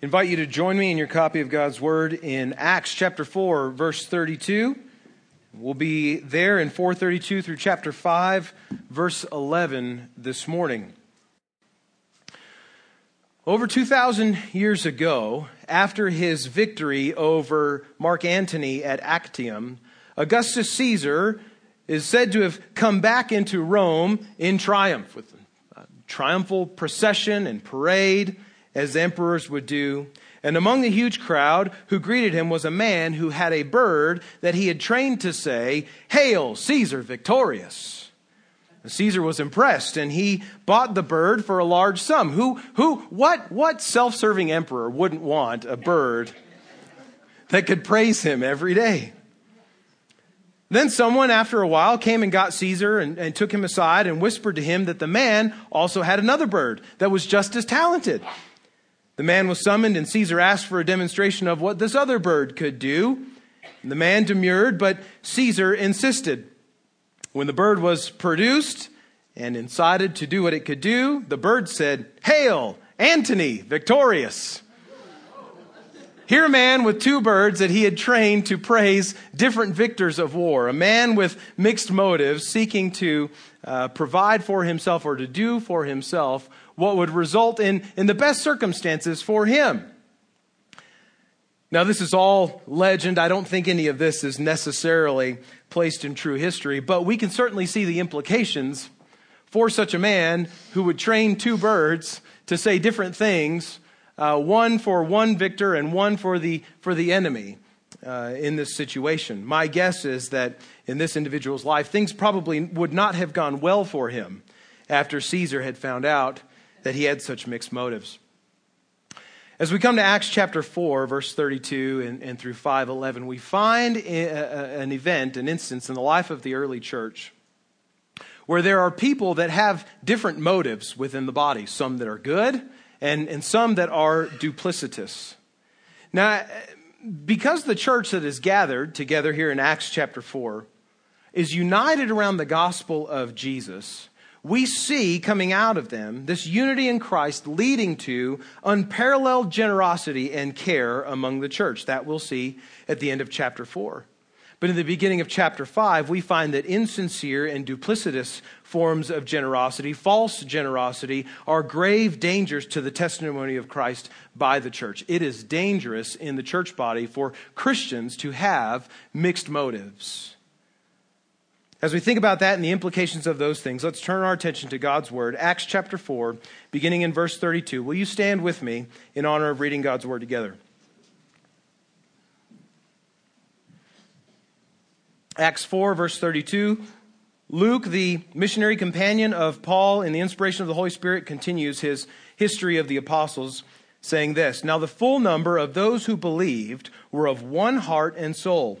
invite you to join me in your copy of God's Word in Acts chapter 4, verse 32. We'll be there in 432 through chapter 5, verse 11 this morning. Over 2,000 years ago, after his victory over Mark Antony at Actium, Augustus Caesar is said to have come back into Rome in triumph with a triumphal procession and parade as emperors would do. And among the huge crowd who greeted him was a man who had a bird that he had trained to say, Hail, Caesar victorious. Caesar was impressed and he bought the bird for a large sum. Who, who, what, what self serving emperor wouldn't want a bird that could praise him every day? Then someone, after a while, came and got Caesar and, and, took him aside and whispered to him that the man also had another bird that was just as talented. The man was summoned, and Caesar asked for a demonstration of what this other bird could do. The man demurred, but Caesar insisted. When the bird was produced and incited to do what it could do, the bird said, Hail, Antony, victorious. Here, a man with two birds that he had trained to praise different victors of war, a man with mixed motives, seeking to uh, provide for himself or to do for himself what would result in, in the best circumstances for him. Now, this is all legend. I don't think any of this is necessarily placed in true history, but we can certainly see the implications for such a man who would train two birds to say different things, uh, one for one victor and one for the, for the enemy. Uh, in this situation. My guess is that in this individual's life, things probably would not have gone well for him after Caesar had found out that he had such mixed motives. As we come to Acts chapter 4, verse 32 and, and through 511, we find a, a, an event, an instance in the life of the early church where there are people that have different motives within the body, some that are good and, and some that are duplicitous. Now, because the church that is gathered together here in Acts chapter 4 is united around the gospel of Jesus, we see coming out of them this unity in Christ leading to unparalleled generosity and care among the church. That we'll see at the end of chapter 4. But in the beginning of chapter 5, we find that insincere and duplicitous forms of generosity, false generosity, are grave dangers to the testimony of Christ by the church. It is dangerous in the church body for Christians to have mixed motives. As we think about that and the implications of those things, let's turn our attention to God's Word. Acts chapter 4, beginning in verse 32. Will you stand with me in honor of reading God's Word together? Acts 4, verse 32. Luke, the missionary companion of Paul in the inspiration of the Holy Spirit, continues his history of the apostles, saying this Now the full number of those who believed were of one heart and soul.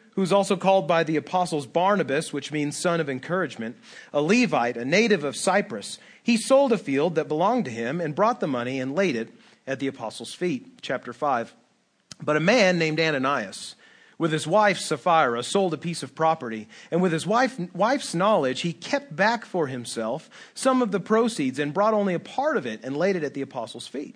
who's also called by the apostles Barnabas, which means son of encouragement, a Levite, a native of Cyprus. He sold a field that belonged to him and brought the money and laid it at the apostles' feet. Chapter 5. But a man named Ananias, with his wife Sapphira, sold a piece of property, and with his wife, wife's knowledge, he kept back for himself some of the proceeds and brought only a part of it and laid it at the apostles' feet.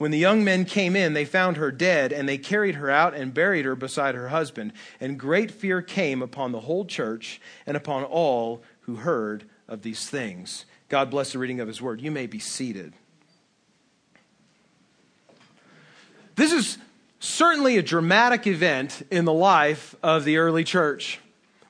When the young men came in, they found her dead, and they carried her out and buried her beside her husband. And great fear came upon the whole church and upon all who heard of these things. God bless the reading of his word. You may be seated. This is certainly a dramatic event in the life of the early church.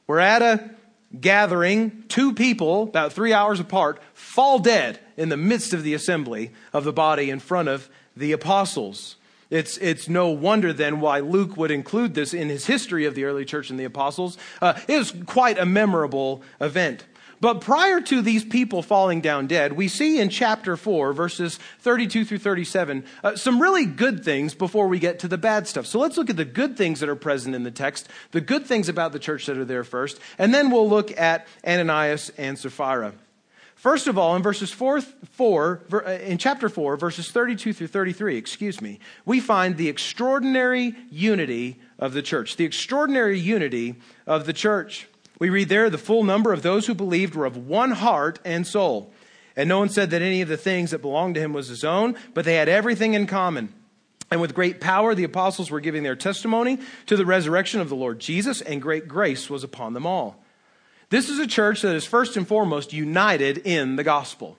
We're at a gathering, two people, about three hours apart, fall dead in the midst of the assembly of the body in front of the apostles. It's, it's no wonder then why Luke would include this in his history of the early church and the apostles. Uh, it was quite a memorable event. But prior to these people falling down dead, we see in chapter 4, verses 32 through 37, uh, some really good things before we get to the bad stuff. So let's look at the good things that are present in the text, the good things about the church that are there first, and then we'll look at Ananias and Sapphira. First of all, in verses 4, 4 uh, in chapter 4, verses 32 through 33, excuse me, we find the extraordinary unity of the church. The extraordinary unity of the church. We read there, the full number of those who believed were of one heart and soul. And no one said that any of the things that belonged to him was his own, but they had everything in common. And with great power, the apostles were giving their testimony to the resurrection of the Lord Jesus, and great grace was upon them all. This is a church that is first and foremost united in the gospel.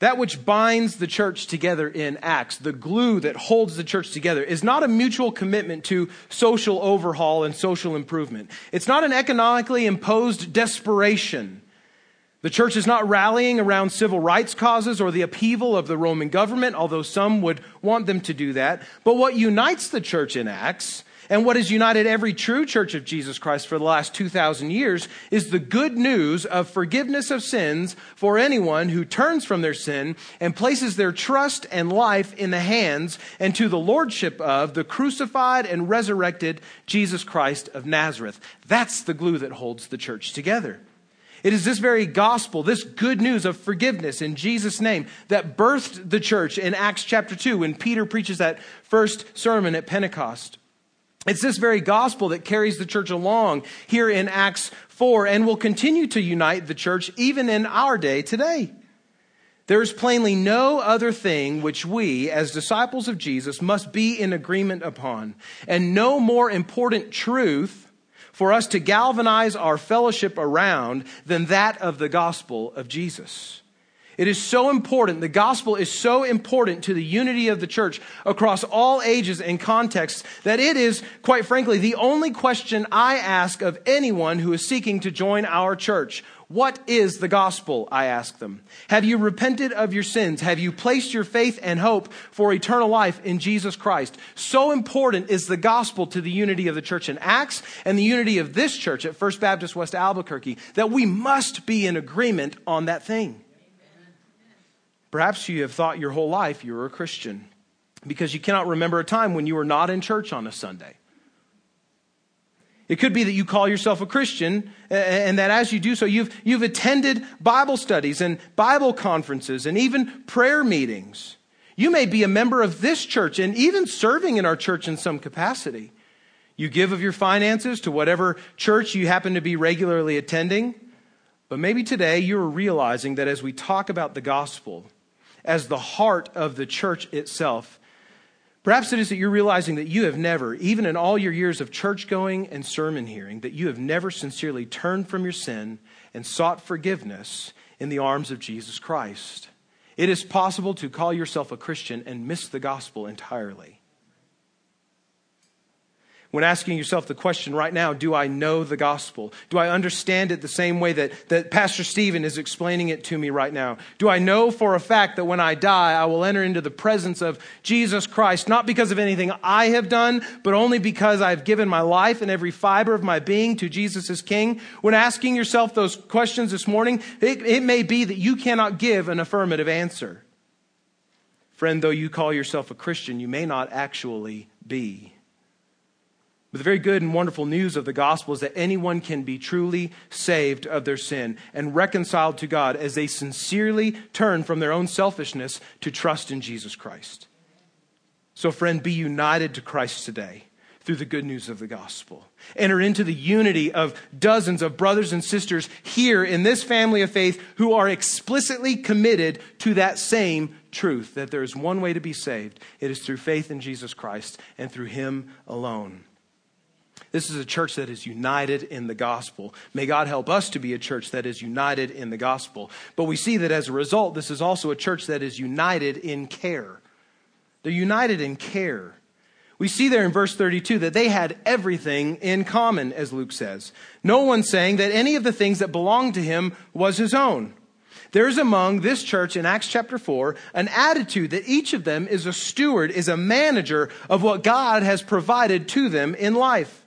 That which binds the church together in Acts, the glue that holds the church together, is not a mutual commitment to social overhaul and social improvement. It's not an economically imposed desperation. The church is not rallying around civil rights causes or the upheaval of the Roman government, although some would want them to do that. But what unites the church in Acts and what has united every true church of Jesus Christ for the last 2,000 years is the good news of forgiveness of sins for anyone who turns from their sin and places their trust and life in the hands and to the lordship of the crucified and resurrected Jesus Christ of Nazareth. That's the glue that holds the church together. It is this very gospel, this good news of forgiveness in Jesus' name, that birthed the church in Acts chapter 2 when Peter preaches that first sermon at Pentecost. It's this very gospel that carries the church along here in Acts 4 and will continue to unite the church even in our day today. There is plainly no other thing which we, as disciples of Jesus, must be in agreement upon, and no more important truth for us to galvanize our fellowship around than that of the gospel of Jesus. It is so important. The gospel is so important to the unity of the church across all ages and contexts that it is, quite frankly, the only question I ask of anyone who is seeking to join our church. What is the gospel? I ask them. Have you repented of your sins? Have you placed your faith and hope for eternal life in Jesus Christ? So important is the gospel to the unity of the church in Acts and the unity of this church at First Baptist West Albuquerque that we must be in agreement on that thing. Perhaps you have thought your whole life you were a Christian because you cannot remember a time when you were not in church on a Sunday. It could be that you call yourself a Christian and that as you do so, you've, you've attended Bible studies and Bible conferences and even prayer meetings. You may be a member of this church and even serving in our church in some capacity. You give of your finances to whatever church you happen to be regularly attending. But maybe today you're realizing that as we talk about the gospel, as the heart of the church itself. Perhaps it is that you're realizing that you have never, even in all your years of church going and sermon hearing, that you have never sincerely turned from your sin and sought forgiveness in the arms of Jesus Christ. It is possible to call yourself a Christian and miss the gospel entirely when asking yourself the question right now do I know the gospel? Do I understand it the same way that, that Pastor Stephen is explaining it to me right now? Do I know for a fact that when I die, I will enter into the presence of Jesus Christ, not because of anything I have done, but only because I've given my life and every fiber of my being to Jesus as King? When asking yourself those questions this morning, it, it may be that you cannot give an affirmative answer. Friend, though you call yourself a Christian, you may not actually be. But the very good and wonderful news of the gospel is that anyone can be truly saved of their sin and reconciled to God as they sincerely turn from their own selfishness to trust in Jesus Christ. So, friend, be united to Christ today. through the good news of the gospel. Enter into the unity of dozens of brothers and sisters here in this family of faith who are explicitly committed to that same truth that there is one way to be saved. It is through faith in Jesus Christ and through Him alone. This is a church that is united in the gospel. May God help us to be a church that is united in the gospel. But we see that as a result, this is also a church that is united in care. They're united in care. We see there in verse 32 that they had everything in common, as Luke says. No one saying that any of the things that belonged to him was his own. There's among this church in Acts chapter 4 an attitude that each of them is a steward, is a manager of what God has provided to them in life.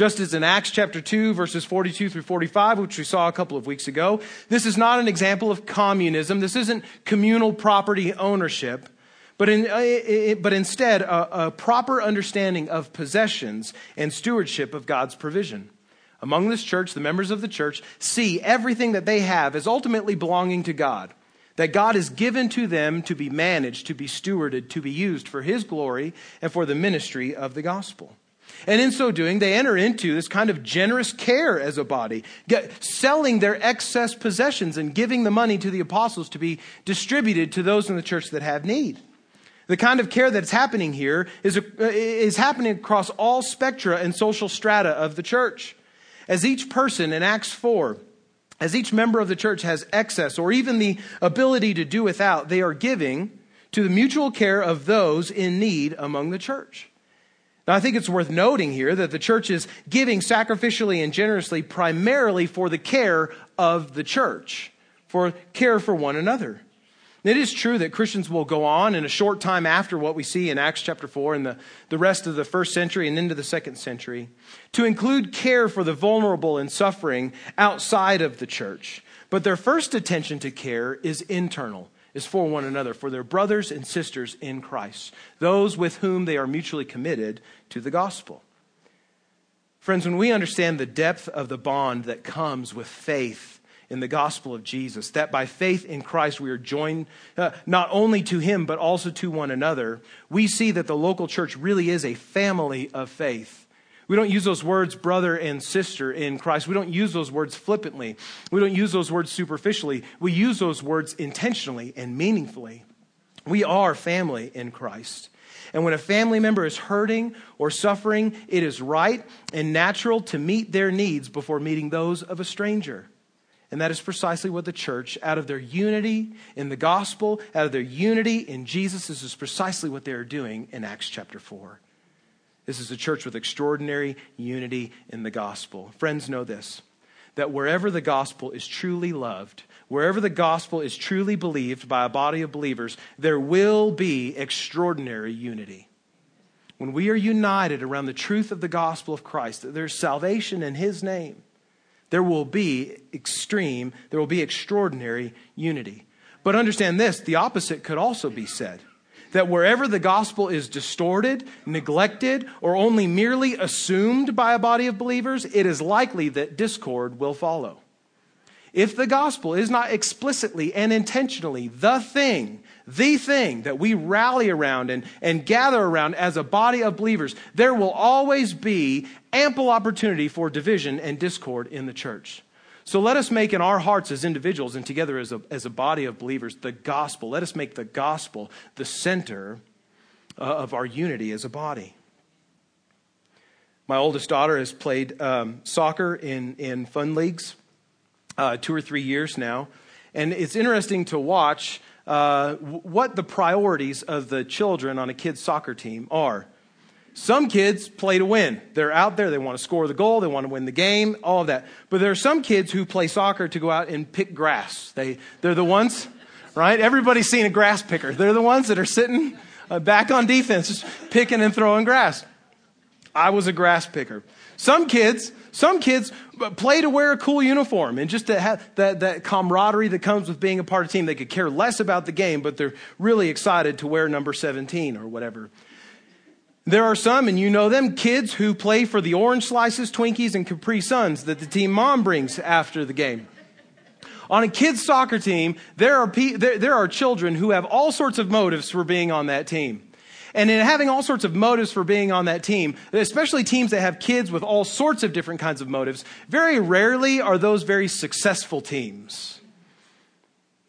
Just as in Acts chapter 2, verses 42 through 45, which we saw a couple of weeks ago, this is not an example of communism. This isn't communal property ownership but, in, uh, but instead a, a proper understanding of possessions and stewardship of God's provision. Among this church, the members of the church see everything that they have as ultimately belonging to God. That God has given to them to be managed, to be stewarded, to be used for His glory and for the ministry of the gospel. And in so doing, they enter into this kind of generous care as a body, get, selling their excess possessions and giving the money to the apostles to be distributed to those in the church that have need. The kind of care that's happening here is, uh, is happening across all spectra and social strata of the church. As each person in Acts 4, as each member of the church has excess or even the ability to do without, they are giving to the mutual care of those in need among the church. Now, I think it's worth noting here that the church is giving sacrificially and generously primarily for the care of the church, for care for one another. It is true that Christians will go on in a short time after what we see in Acts chapter 4 and the, the rest of the first century and into the second century to include care for the vulnerable and suffering outside of the church. But their first attention to care is internal, is for one another, for their brothers and sisters in Christ, those with whom they are mutually committed to the gospel. Friends, when we understand the depth of the bond that comes with faith, in the gospel of Jesus, that by faith in Christ we are joined uh, not only to him, but also to one another, we see that the local church really is a family of faith. We don't use those words, brother and sister in Christ. We don't use those words flippantly. We don't use those words superficially. We use those words intentionally and meaningfully. We are family in Christ. And when a family member is hurting or suffering, it is right and natural to meet their needs before meeting those of a stranger. And that is precisely what the church, out of their unity in the gospel, out of their unity in Jesus, this is precisely what they are doing in Acts chapter 4. This is a church with extraordinary unity in the gospel. Friends, know this that wherever the gospel is truly loved, wherever the gospel is truly believed by a body of believers, there will be extraordinary unity. When we are united around the truth of the gospel of Christ, that there's salvation in His name there will be extreme, there will be extraordinary unity. But understand this the opposite could also be said. That wherever the gospel is distorted, neglected, or only merely assumed by a body of believers, it is likely that discord will follow. If the gospel is not explicitly and intentionally the thing the thing that we rally around and, and gather around as a body of believers, there will always be ample opportunity for division and discord in the church. So let us make in our hearts as individuals and together as a, as a body of believers the gospel. Let us make the gospel the center uh, of our unity as a body. My oldest daughter has played um, soccer in, in fun leagues uh, two or three years now. And it's interesting to watch uh, what the priorities of the children on a kid's soccer team are. Some kids play to win. They're out there, they want to score the goal, they want to win the game, all of that. But there are some kids who play soccer to go out and pick grass. They, they're the ones, right? Everybody's seen a grass picker. They're the ones that are sitting uh, back on defense, just picking and throwing grass. I was a grass picker. Some kids, some kids play to wear a cool uniform and just to have that, that camaraderie that comes with being a part of a team. They could care less about the game, but they're really excited to wear number 17 or whatever. There are some, and you know them, kids who play for the orange slices, Twinkies, and Capri Suns that the team mom brings after the game. On a kids' soccer team, there are, there, there are children who have all sorts of motives for being on that team. And in having all sorts of motives for being on that team, especially teams that have kids with all sorts of different kinds of motives, very rarely are those very successful teams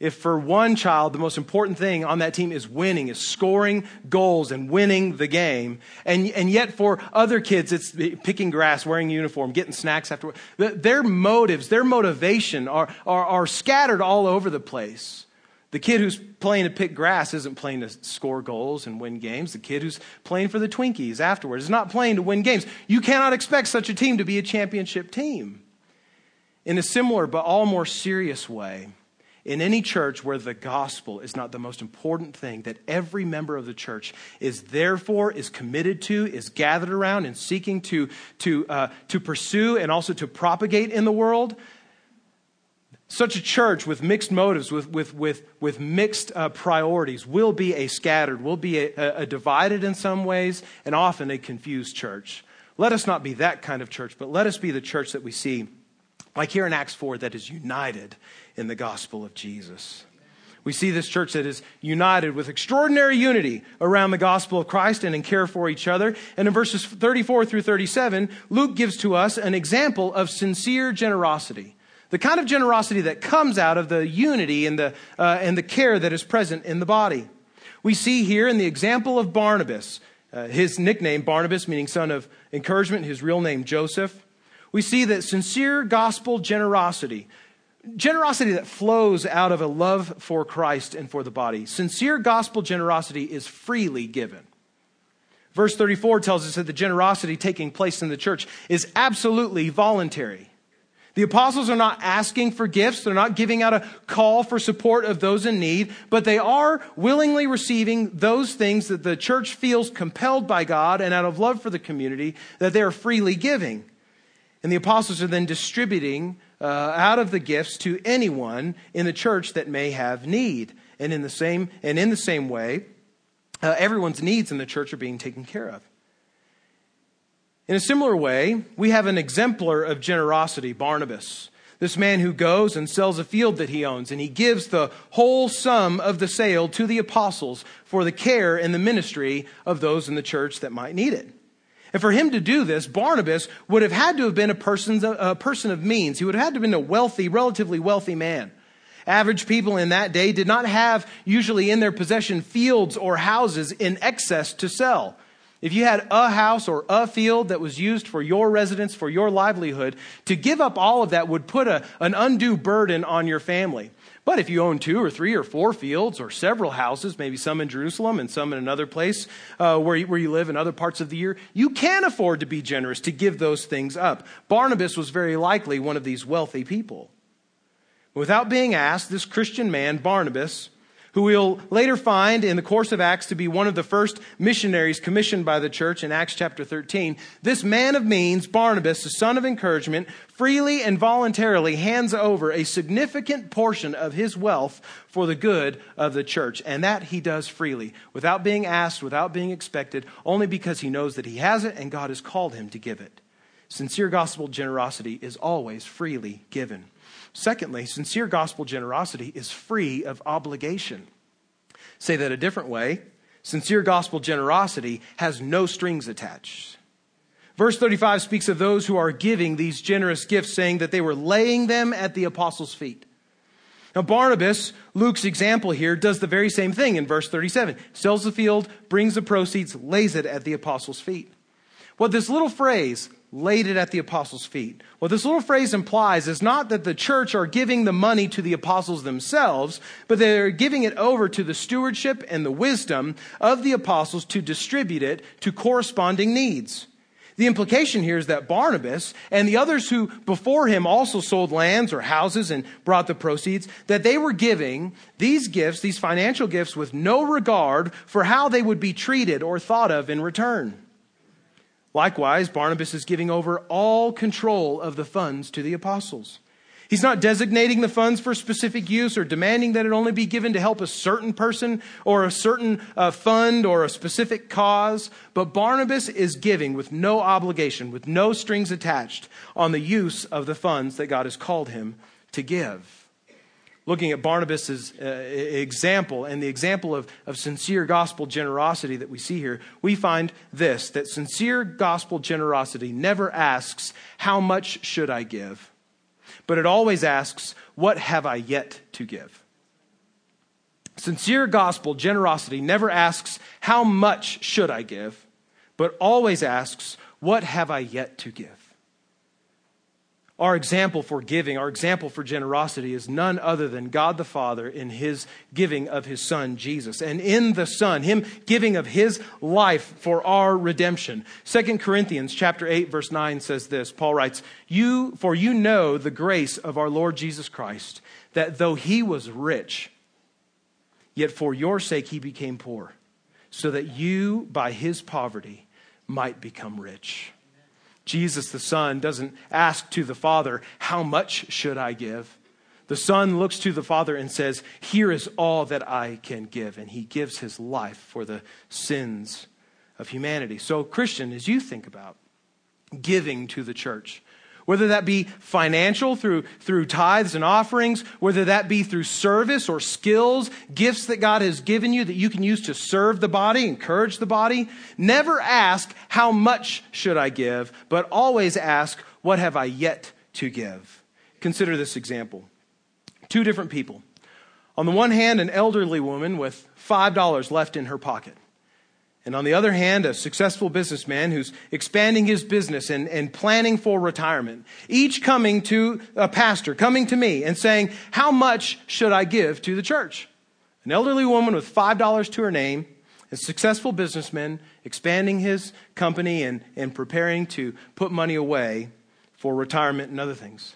if for one child the most important thing on that team is winning, is scoring goals and winning the game, and, and yet for other kids it's picking grass, wearing a uniform, getting snacks after their motives, their motivation are, are, are scattered all over the place. The kid who's playing to pick grass isn't playing to score goals and win games. The kid who's playing for the Twinkies afterwards is not playing to win games. You cannot expect such a team to be a championship team. In a similar but all more serious way, in any church where the gospel is not the most important thing that every member of the church is therefore is committed to is gathered around and seeking to, to, uh, to pursue and also to propagate in the world. Such a church with mixed motives with, with, with, with mixed uh, priorities will be a scattered will be a, a divided in some ways and often a confused church. Let us not be that kind of church but let us be the church that we see like here in acts 4 that is united in the gospel of Jesus. We see this church that is united with extraordinary unity around the gospel of Christ and in care for each other. And in verses 34 through 37, Luke gives to us an example of sincere generosity. The kind of generosity that comes out of the unity and the, uh, and the care that is present in the body. We see here in the example of Barnabas, uh, his nickname Barnabas, meaning son of encouragement, his real name Joseph. We see that sincere gospel generosity Generosity that flows out of a love for Christ and for the body. Sincere gospel generosity is freely given. Verse 34 tells us that the generosity taking place in the church is absolutely voluntary. The apostles are not asking for gifts. They're not giving out a call for support of those in need, but they are willingly receiving those things that the church feels compelled by God and out of love for the community that they are freely giving. And the apostles are then distributing uh, out of the gifts to anyone in the church that may have need. And in the same, and in the same way, uh, everyone's needs in the church are being taken care of. In a similar way, we have an exemplar of generosity, Barnabas. This man who goes and sells a field that he owns, and he gives the whole sum of the sale to the apostles for the care and the ministry of those in the church that might need it. And for him to do this, Barnabas would have had to have been a person, a person of means. He would have had to have been a wealthy, relatively wealthy man. Average people in that day did not have usually in their possession fields or houses in excess to sell. If you had a house or a field that was used for your residence, for your livelihood, to give up all of that would put a, an undue burden on your family. But if you own two or three or four fields or several houses, maybe some in Jerusalem and some in another place uh, where, you, where you live in other parts of the year, you can afford to be generous to give those things up. Barnabas was very likely one of these wealthy people. Without being asked, this Christian man, Barnabas, who we'll later find in the course of Acts to be one of the first missionaries commissioned by the church in Acts chapter 13. This man of means, Barnabas, the son of encouragement, freely and voluntarily hands over a significant portion of his wealth for the good of the church. And that he does freely, without being asked, without being expected, only because he knows that he has it and God has called him to give it. Sincere gospel generosity is always freely given. Secondly, sincere gospel generosity is free of obligation. Say that a different way sincere gospel generosity has no strings attached. Verse 35 speaks of those who are giving these generous gifts, saying that they were laying them at the apostles' feet. Now, Barnabas, Luke's example here, does the very same thing in verse 37. Sells the field, brings the proceeds, lays it at the apostles' feet. What this little phrase, laid it at the apostles' feet. What this little phrase implies is not that the church are giving the money to the apostles themselves, but they're giving it over to the stewardship and the wisdom of the apostles to distribute it to corresponding needs. The implication here is that Barnabas and the others who before him also sold lands or houses and brought the proceeds, that they were giving these gifts, these financial gifts, with no regard for how they would be treated or thought of in return. Likewise, Barnabas is giving over all control of the funds to the apostles. He's not designating the funds for specific use or demanding that it only be given to help a certain person or a certain uh, fund or a specific cause, but Barnabas is giving with no obligation, with no strings attached on the use of the funds that God has called him to give. Looking at Barnabas' uh, example and the example of, of sincere gospel generosity that we see here, we find this that sincere gospel generosity never asks, How much should I give? But it always asks, What have I yet to give? Sincere gospel generosity never asks, How much should I give? but always asks, What have I yet to give? Our example for giving, our example for generosity is none other than God the Father in his giving of his Son, Jesus. And in the Son, him giving of his life for our redemption. 2 Corinthians chapter 8, verse 9 says this. Paul writes, you, For you know the grace of our Lord Jesus Christ, that though he was rich, yet for your sake he became poor, so that you, by his poverty, might become rich. Jesus the Son doesn't ask to the Father, How much should I give? The Son looks to the Father and says, Here is all that I can give. And he gives his life for the sins of humanity. So, Christian, as you think about giving to the church, whether that be financial through, through tithes and offerings, whether that be through service or skills, gifts that God has given you that you can use to serve the body, encourage the body. Never ask, how much should I give? But always ask, what have I yet to give? Consider this example. Two different people. On the one hand, an elderly woman with $5 left in her pocket. And on the other hand, a successful businessman who's expanding his business and, and planning for retirement. Each coming to a pastor, coming to me and saying, How much should I give to the church? An elderly woman with $5 to her name, a successful businessman expanding his company and, and preparing to put money away for retirement and other things.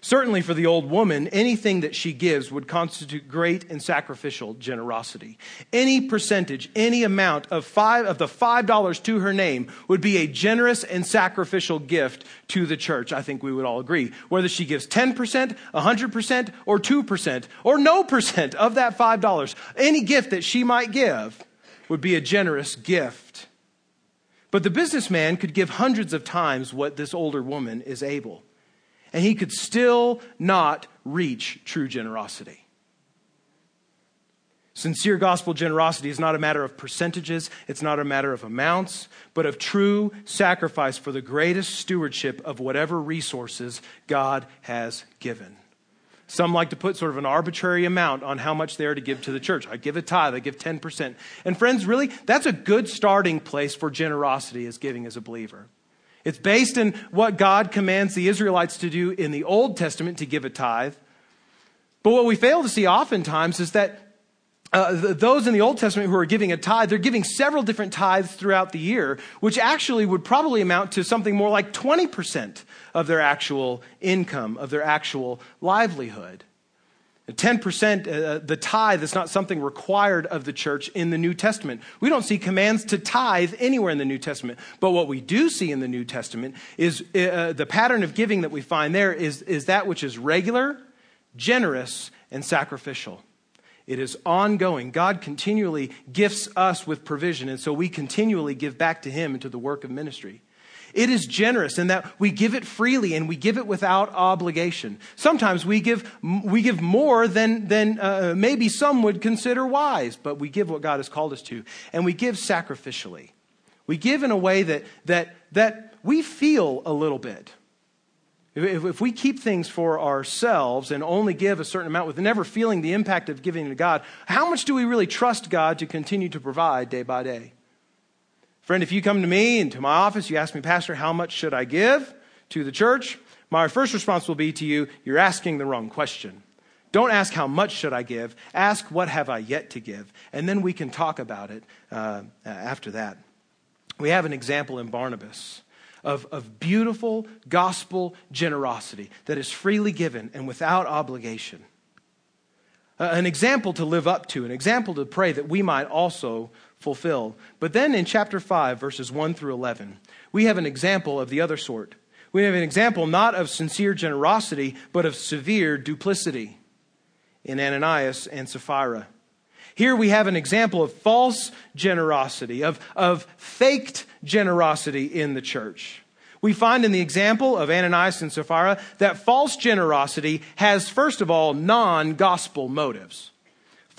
Certainly, for the old woman, anything that she gives would constitute great and sacrificial generosity. Any percentage, any amount of five of the five dollars to her name would be a generous and sacrificial gift to the church. I think we would all agree. Whether she gives 10%, 100%, or 2%, or no percent of that five dollars, any gift that she might give would be a generous gift. But the businessman could give hundreds of times what this older woman is able and he could still not reach true generosity. Sincere gospel generosity is not a matter of percentages, it's not a matter of amounts, but of true sacrifice for the greatest stewardship of whatever resources God has given. Some like to put sort of an arbitrary amount on how much they are to give to the church. I give a tithe, I give 10%. And friends, really, that's a good starting place for generosity as giving as a believer. It's based in what God commands the Israelites to do in the Old Testament to give a tithe. But what we fail to see oftentimes is that uh, those in the Old Testament who are giving a tithe, they're giving several different tithes throughout the year, which actually would probably amount to something more like 20% of their actual income, of their actual livelihood. 10%, uh, the tithe is not something required of the church in the New Testament. We don't see commands to tithe anywhere in the New Testament. But what we do see in the New Testament is uh, the pattern of giving that we find there is, is that which is regular, generous, and sacrificial. It is ongoing. God continually gifts us with provision, and so we continually give back to Him into the work of ministry. It is generous in that we give it freely and we give it without obligation. Sometimes we give, we give more than, than uh, maybe some would consider wise, but we give what God has called us to. And we give sacrificially. We give in a way that, that, that we feel a little bit. If, if we keep things for ourselves and only give a certain amount with never feeling the impact of giving to God, how much do we really trust God to continue to provide day by day? Friend, if you come to me and to my office, you ask me, Pastor, how much should I give to the church? My first response will be to you, you're asking the wrong question. Don't ask how much should I give. Ask what have I yet to give. And then we can talk about it uh, after that. We have an example in Barnabas of, of beautiful gospel generosity that is freely given and without obligation. Uh, an example to live up to, an example to pray that we might also fulfill. But then in chapter 5, verses 1 through 11, we have an example of the other sort. We have an example not of sincere generosity, but of severe duplicity in Ananias and Sapphira. Here we have an example of false generosity, of, of faked generosity in the church. We find in the example of Ananias and Sapphira that false generosity has, first of all, non gospel motives.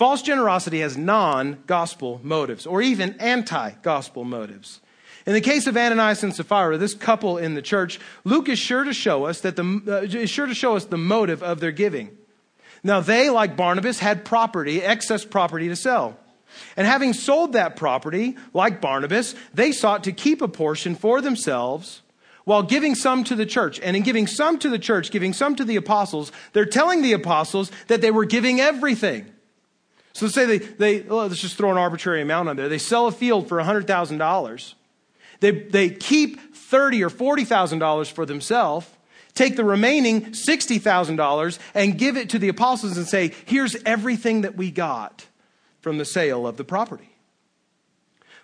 False generosity has non gospel motives, or even anti gospel motives. In the case of Ananias and Sapphira, this couple in the church, Luke is sure to show us that the uh, is sure to show us the motive of their giving. Now they, like Barnabas, had property, excess property to sell. And having sold that property, like Barnabas, they sought to keep a portion for themselves while giving some to the church. And in giving some to the church, giving some to the apostles, they're telling the apostles that they were giving everything. So let's say they, they well, let's just throw an arbitrary amount on there. They sell a field for $100,000. They, they keep thirty or $40,000 for themselves, take the remaining $60,000 and give it to the apostles and say, here's everything that we got from the sale of the property.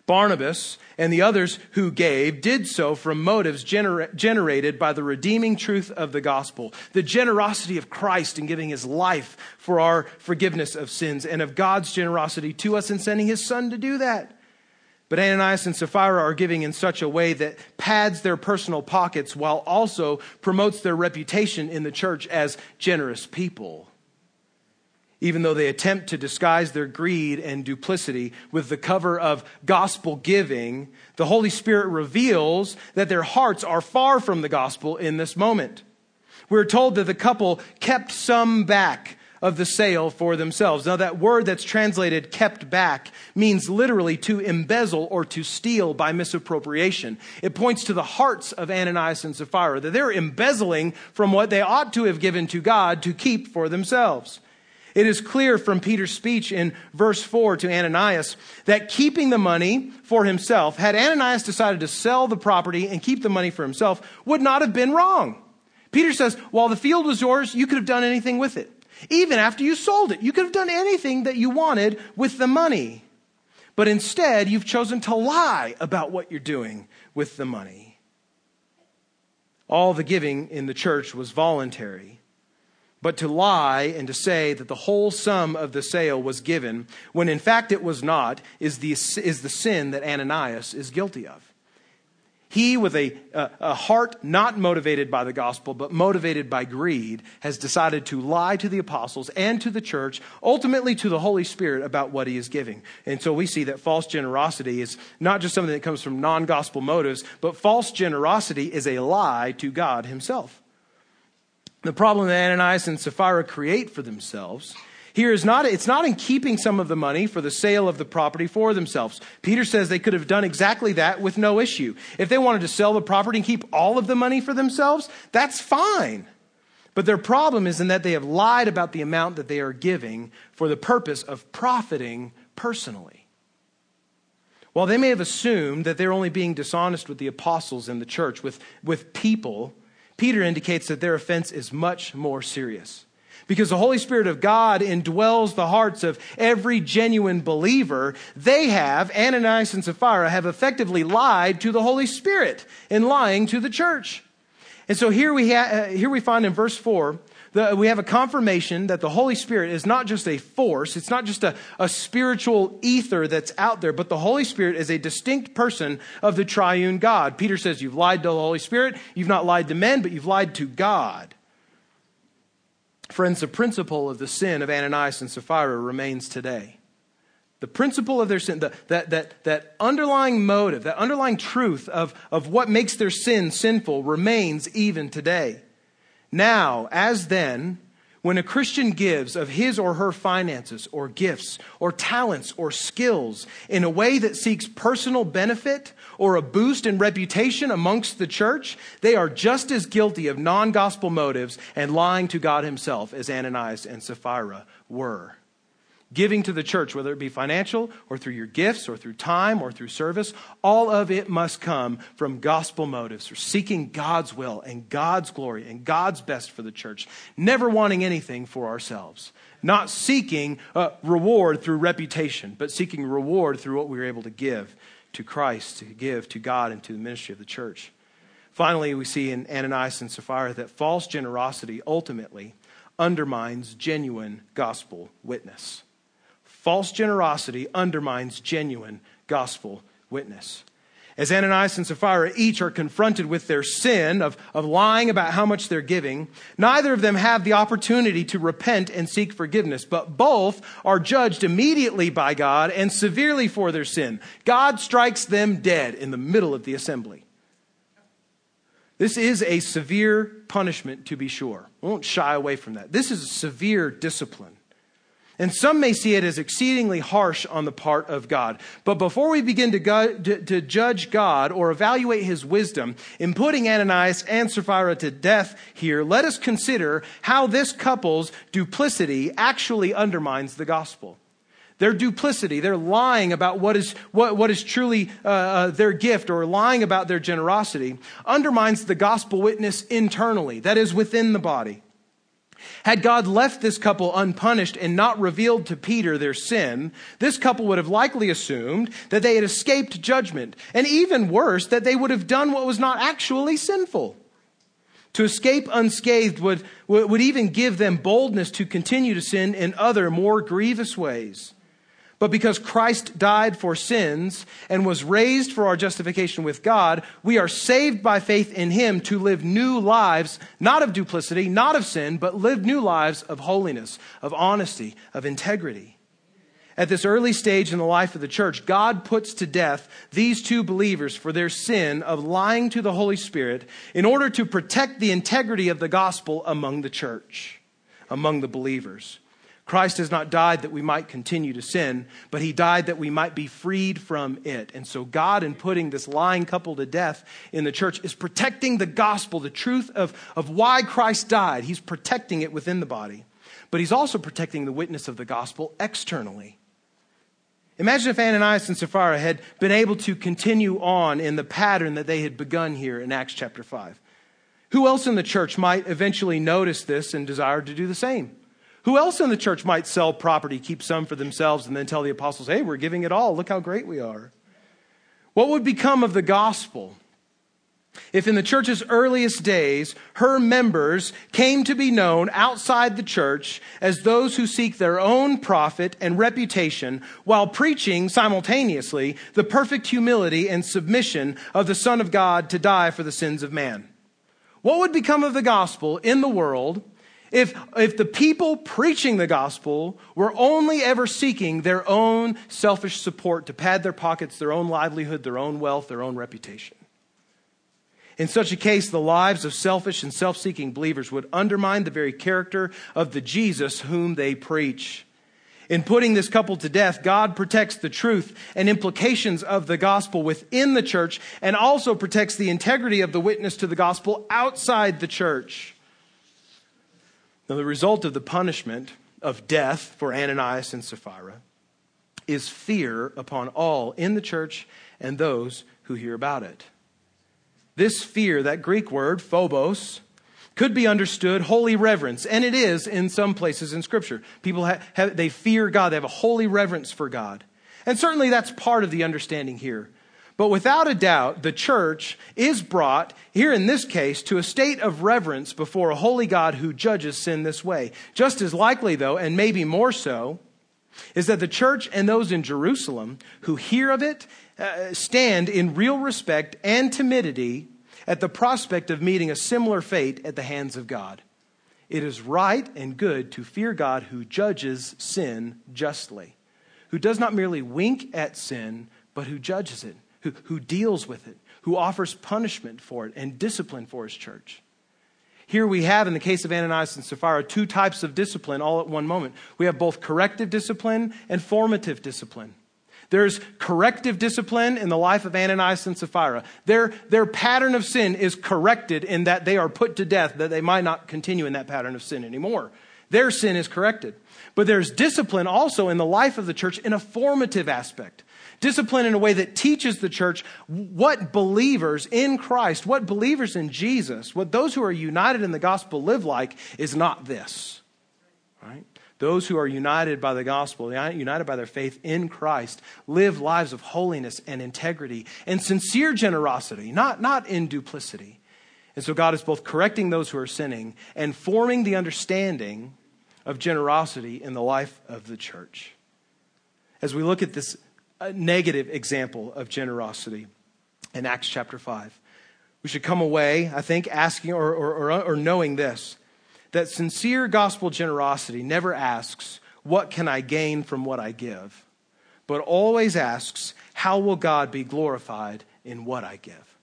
Barnabas and the others who gave did so from motives gener- generated by the redeeming truth of the gospel, the generosity of Christ in giving his life for our forgiveness of sins, and of God's generosity to us in sending his son to do that. But Ananias and Sapphira are giving in such a way that pads their personal pockets while also promotes their reputation in the church as generous people even though they attempt to disguise their greed and duplicity with the cover of gospel giving, the Holy Spirit reveals that their hearts are far from the gospel in this moment. We're told that the couple kept some back of the sale for themselves. Now, that word that's translated kept back means literally to embezzle or to steal by misappropriation. It points to the hearts of Ananias and Sapphira, that they're embezzling from what they ought to have given to God to keep for themselves. It is clear from Peter's speech in verse 4 to Ananias that keeping the money for himself, had Ananias decided to sell the property and keep the money for himself, would not have been wrong. Peter says, while the field was yours, you could have done anything with it. Even after you sold it, you could have done anything that you wanted with the money. But instead, you've chosen to lie about what you're doing with the money. All the giving in the church was voluntary. But to lie and to say that the whole sum of the sale was given, when in fact it was not, is the, is the sin that Ananias is guilty of. He, with a, a, heart not motivated by the gospel, but motivated by greed, has decided to lie to the apostles and to the church, ultimately to the Holy Spirit, about what he is giving. And so we see that false generosity is not just something that comes from non gospel motives, but false generosity is a lie to God himself. The problem that Ananias and Sapphira create for themselves here is not, it's not in keeping some of the money for the sale of the property for themselves. Peter says they could have done exactly that with no issue. If they wanted to sell the property and keep all of the money for themselves, that's fine. But their problem is in that they have lied about the amount that they are giving for the purpose of profiting personally. While they may have assumed that they're only being dishonest with the apostles and the church, with, with people, Peter indicates that their offense is much more serious. Because the Holy Spirit of God indwells the hearts of every genuine believer, they have, Ananias and Sapphira, have effectively lied to the Holy Spirit in lying to the church. And so here we, ha- uh, here we find in verse 4 the, we have a confirmation that the Holy Spirit is not just a force, it's not just a, a spiritual ether that's out there, but the Holy Spirit is a distinct person of the triune God. Peter says, You've lied to the Holy Spirit, you've not lied to men, but you've lied to God. Friends, the principle of the sin of Ananias and Sapphira remains today. The principle of their sin, the, that, that, that underlying motive, that underlying truth of, of what makes their sin sinful remains even today. Now, as then, when a Christian gives of his or her finances or gifts or talents or skills in a way that seeks personal benefit or a boost in reputation amongst the church, they are just as guilty of non gospel motives and lying to God Himself as Ananias and Sapphira were. Giving to the church, whether it be financial or through your gifts or through time or through service, all of it must come from gospel motives, for seeking God's will and God's glory and God's best for the church, never wanting anything for ourselves, not seeking uh, reward through reputation, but seeking reward through what we are able to give to Christ, to give to God and to the ministry of the church. Finally, we see in Ananias and Sapphira that false generosity ultimately undermines genuine gospel witness. False generosity undermines genuine gospel witness. As Ananias and Sapphira each are confronted with their sin of, of lying about how much they're giving, neither of them have the opportunity to repent and seek forgiveness, but both are judged immediately by God and severely for their sin. God strikes them dead in the middle of the assembly. This is a severe punishment, to be sure. I won't shy away from that. This is a severe discipline. And some may see it as exceedingly harsh on the part of God. But before we begin to, go, to, to, judge God or evaluate his wisdom in putting Ananias and Sapphira to death here, let us consider how this couple's duplicity actually undermines the gospel. Their duplicity, their lying about what is, what, what is truly uh, uh, their gift or lying about their generosity, undermines the gospel witness internally, that is, within the body. Had God left this couple unpunished and not revealed to Peter their sin, this couple would have likely assumed that they had escaped judgment, and even worse, that they would have done what was not actually sinful. To escape unscathed would, would even give them boldness to continue to sin in other, more grievous ways. But because Christ died for sins and was raised for our justification with God, we are saved by faith in Him to live new lives, not of duplicity, not of sin, but live new lives of holiness, of honesty, of integrity. At this early stage in the life of the church, God puts to death these two believers for their sin of lying to the Holy Spirit in order to protect the integrity of the gospel among the church, among the believers. Christ has not died that we might continue to sin, but he died that we might be freed from it. And so, God, in putting this lying couple to death in the church, is protecting the gospel, the truth of, of why Christ died. He's protecting it within the body, but he's also protecting the witness of the gospel externally. Imagine if Ananias and Sapphira had been able to continue on in the pattern that they had begun here in Acts chapter 5. Who else in the church might eventually notice this and desire to do the same? Who else in the church might sell property, keep some for themselves, and then tell the apostles, hey, we're giving it all. Look how great we are. What would become of the gospel if in the church's earliest days her members came to be known outside the church as those who seek their own profit and reputation while preaching simultaneously the perfect humility and submission of the Son of God to die for the sins of man? What would become of the gospel in the world if, if the people preaching the gospel were only ever seeking their own selfish support to pad their pockets, their own livelihood, their own wealth, their own reputation. In such a case, the lives of selfish and self seeking believers would undermine the very character of the Jesus whom they preach. In putting this couple to death, God protects the truth and implications of the gospel within the church and also protects the integrity of the witness to the gospel outside the church. Now, the result of the punishment of death for Ananias and Sapphira is fear upon all in the church and those who hear about it. This fear, that Greek word, phobos, could be understood holy reverence, and it is in some places in Scripture. People have, have, they fear God, they have a holy reverence for God. And certainly that's part of the understanding here. But without a doubt, the church is brought, here in this case, to a state of reverence before a holy God who judges sin this way. Just as likely, though, and maybe more so, is that the church and those in Jerusalem who hear of it uh, stand in real respect and timidity at the prospect of meeting a similar fate at the hands of God. It is right and good to fear God who judges sin justly, who does not merely wink at sin, but who judges it who, who deals with it, who offers punishment for it and discipline for his church. Here we have, in the case of Ananias and Sapphira, two types of discipline all at one moment. We have both corrective discipline and formative discipline. There's corrective discipline in the life of Ananias and Sapphira. Their, their pattern of sin is corrected in that they are put to death, that they might not continue in that pattern of sin anymore. Their sin is corrected. But there's discipline also in the life of the church in a formative aspect. Discipline in a way that teaches the church what believers in Christ, what believers in Jesus, what those who are united in the gospel live like is not this. Right? Those who are united by the gospel, united by their faith in Christ, live lives of holiness and integrity and sincere generosity, not, not in duplicity. And so God is both correcting those who are sinning and forming the understanding of generosity in the life of the church. As we look at this a negative example of generosity. in Acts chapter 5. We should come away, I think, asking or, or, or, or knowing this that sincere gospel generosity never asks, What can I gain from what I give? but always asks, How will God be glorified in what I give?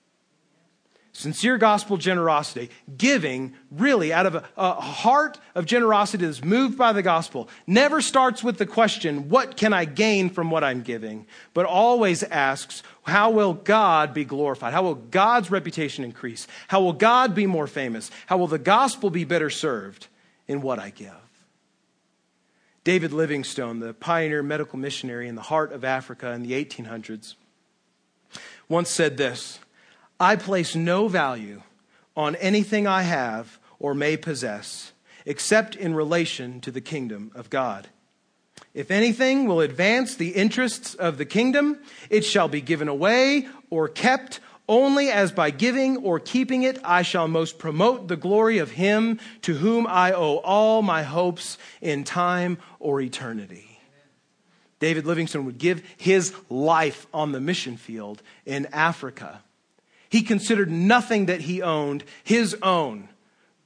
Sincere gospel generosity, giving really out of a, a, heart of generosity that's moved by the gospel, never starts with the question, What can I gain from what I'm giving? but always asks, How will God be glorified? How will God's reputation increase? How will God be more famous? How will the gospel be better served in what I give? David Livingstone, the pioneer medical missionary in the heart of Africa in the 1800s, once said this I place no value on anything I have or may possess except in relation to the kingdom of God. If anything will advance the interests of the kingdom, it shall be given away or kept only as by giving or keeping it I shall most promote the glory of him to whom I owe all my hopes in time or eternity. David Livingstone would give his life on the mission field in Africa he considered nothing that he owned his own,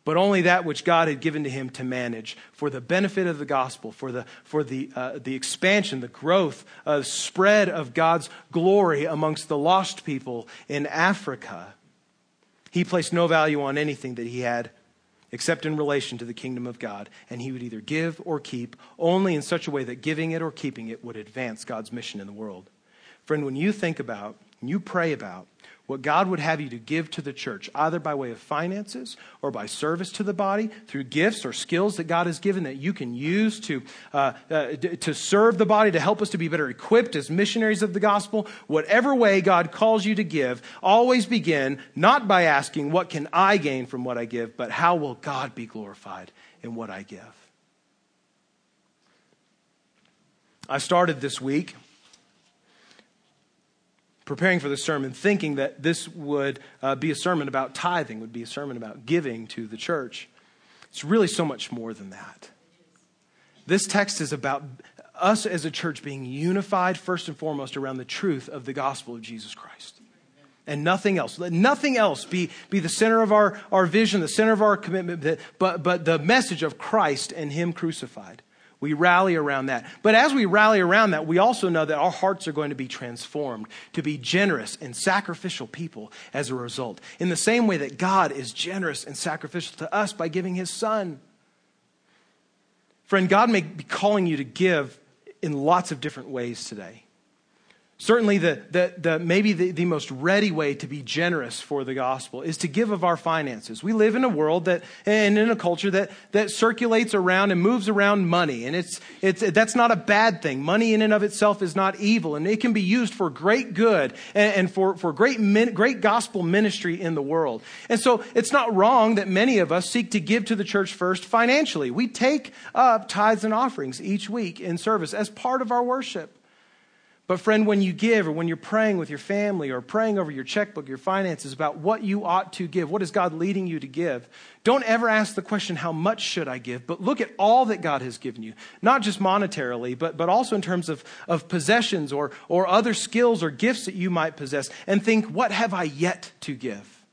but only that which God had given to him to manage for the benefit of the gospel, for the, for the, uh, the expansion, the growth, uh, spread of God's glory amongst the lost people in Africa. He placed no value on anything that he had except in relation to the kingdom of God. And he would either give or keep only in such a way that giving it or keeping it would advance God's mission in the world. Friend, when you think about, when you pray about what God would have you to give to the church, either by way of finances or by service to the body, through gifts or skills that God has given that you can use to, uh, uh, to serve the body, to help us to be better equipped as missionaries of the gospel. Whatever way God calls you to give, always begin not by asking, What can I gain from what I give, but how will God be glorified in what I give? I started this week preparing for the sermon thinking that this would uh, be a sermon about tithing, would be a sermon about giving to the church. It's really so much more than that. This text is about us as a church being unified first and foremost around the truth of the gospel of Jesus Christ. And nothing else. Let nothing else be, be the center of our, our vision, the center of our commitment, but, but the message of Christ and Him crucified. We rally around that. But as we rally around that, we also know that our hearts are going to be transformed to be generous and sacrificial people as a result. In the same way that God is generous and sacrificial to us by giving his son. Friend, God may be calling you to give in lots of different ways today. Certainly, the, the, the, maybe the, the most ready way to be generous for the gospel is to give of our finances. We live in a world that, and in a culture that, that circulates around and moves around money. And it's, it's, that's not a bad thing. Money in and of itself is not evil, and it can be used for great good and, and for, for great, great gospel ministry in the world. And so it's not wrong that many of us seek to give to the church first financially. We take up tithes and offerings each week in service as part of our worship. But, friend, when you give or when you're praying with your family or praying over your checkbook, your finances about what you ought to give, what is God leading you to give, don't ever ask the question, how much should I give? But look at all that God has given you, not just monetarily, but, but also in terms of, of possessions or, or other skills or gifts that you might possess, and think, what have I yet to give?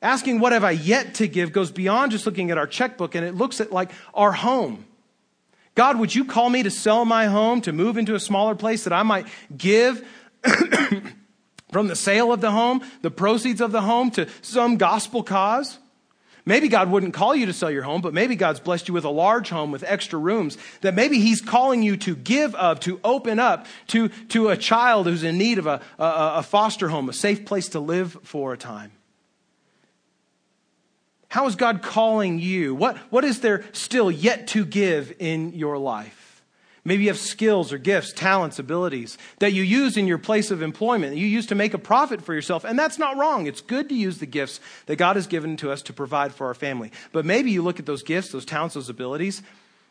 Asking what have I yet to give goes beyond just looking at our checkbook, and it looks at like our home God, would you call me to sell my home, to move into a smaller place that I might give from the sale of the home, the proceeds of the home to some gospel cause? Maybe God wouldn't call you to sell your home, but maybe God's blessed you with a large home with extra rooms that maybe He's calling you to give of, to open up to, to a child who's in need of a, a, a foster home, a safe place to live for a time. How is God calling you? What, what is there still yet to give in your life? Maybe you have skills or gifts, talents, abilities that you use in your place of employment, you use to make a profit for yourself. And that's not wrong. It's good to use the gifts that God has given to us to provide for our family. But maybe you look at those gifts, those talents, those abilities,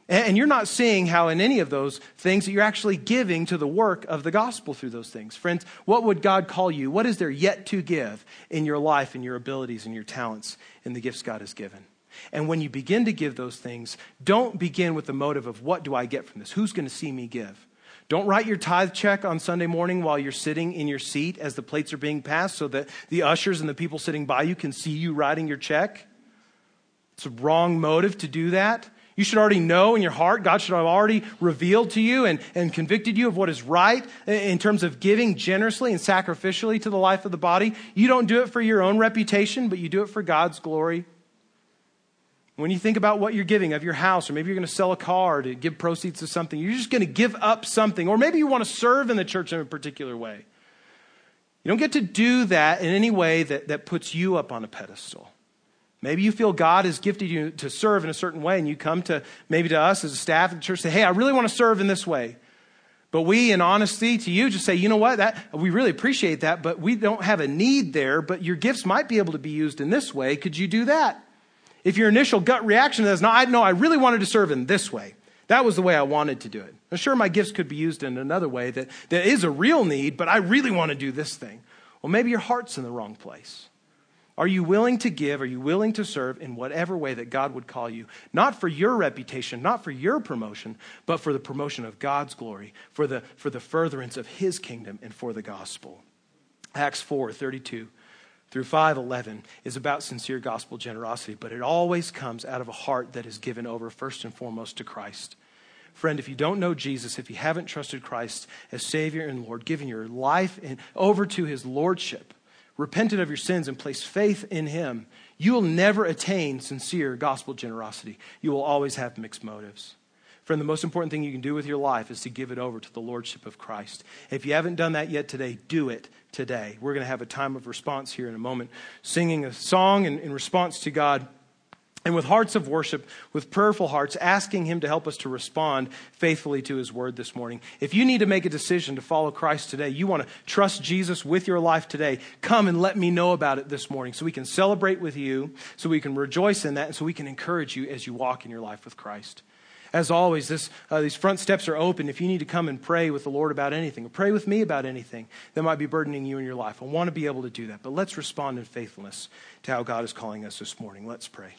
and you're not seeing how, in any of those things, that you're actually giving to the work of the gospel through those things. Friends, what would God call you? What is there yet to give in your life, in your abilities, in your talents, in the gifts God has given? And when you begin to give those things, don't begin with the motive of what do I get from this? Who's going to see me give? Don't write your tithe check on Sunday morning while you're sitting in your seat as the plates are being passed so that the ushers and the people sitting by you can see you writing your check. It's a wrong motive to do that. You should already know in your heart, God should have already revealed to you and, and convicted you of what is right in terms of giving generously and sacrificially to the life of the body. You don't do it for your own reputation, but you do it for God's glory. When you think about what you're giving of your house, or maybe you're going to sell a car to give proceeds to something, you're just going to give up something, or maybe you want to serve in the church in a particular way. You don't get to do that in any way that, that puts you up on a pedestal. Maybe you feel God has gifted you to serve in a certain way, and you come to maybe to us as a staff at the church say, Hey, I really want to serve in this way. But we, in honesty to you, just say, you know what, that, we really appreciate that, but we don't have a need there, but your gifts might be able to be used in this way. Could you do that? If your initial gut reaction is, no, I, no, I really wanted to serve in this way. That was the way I wanted to do it. Now, sure, my gifts could be used in another way that, that is a real need, but I really want to do this thing. Well, maybe your heart's in the wrong place. Are you willing to give? Are you willing to serve in whatever way that God would call you? Not for your reputation, not for your promotion, but for the promotion of God's glory, for the, for the furtherance of his kingdom, and for the gospel. Acts 4 32 through 511 is about sincere gospel generosity, but it always comes out of a heart that is given over first and foremost to Christ. Friend, if you don't know Jesus, if you haven't trusted Christ as Savior and Lord, giving your life in, over to his Lordship, repented of your sins and placed faith in him, you will never attain sincere gospel generosity. You will always have mixed motives. Friend, the most important thing you can do with your life is to give it over to the Lordship of Christ. If you haven't done that yet today, do it today. We're going to have a time of response here in a moment, singing a song in, in response to God and with hearts of worship, with prayerful hearts, asking Him to help us to respond faithfully to His word this morning. If you need to make a decision to follow Christ today, you want to trust Jesus with your life today, come and let me know about it this morning so we can celebrate with you, so we can rejoice in that, and so we can encourage you as you walk in your life with Christ. As always, this, uh, these front steps are open. If you need to come and pray with the Lord about anything, or pray with me about anything that might be burdening you in your life, I want to be able to do that. But let's respond in faithfulness to how God is calling us this morning. Let's pray.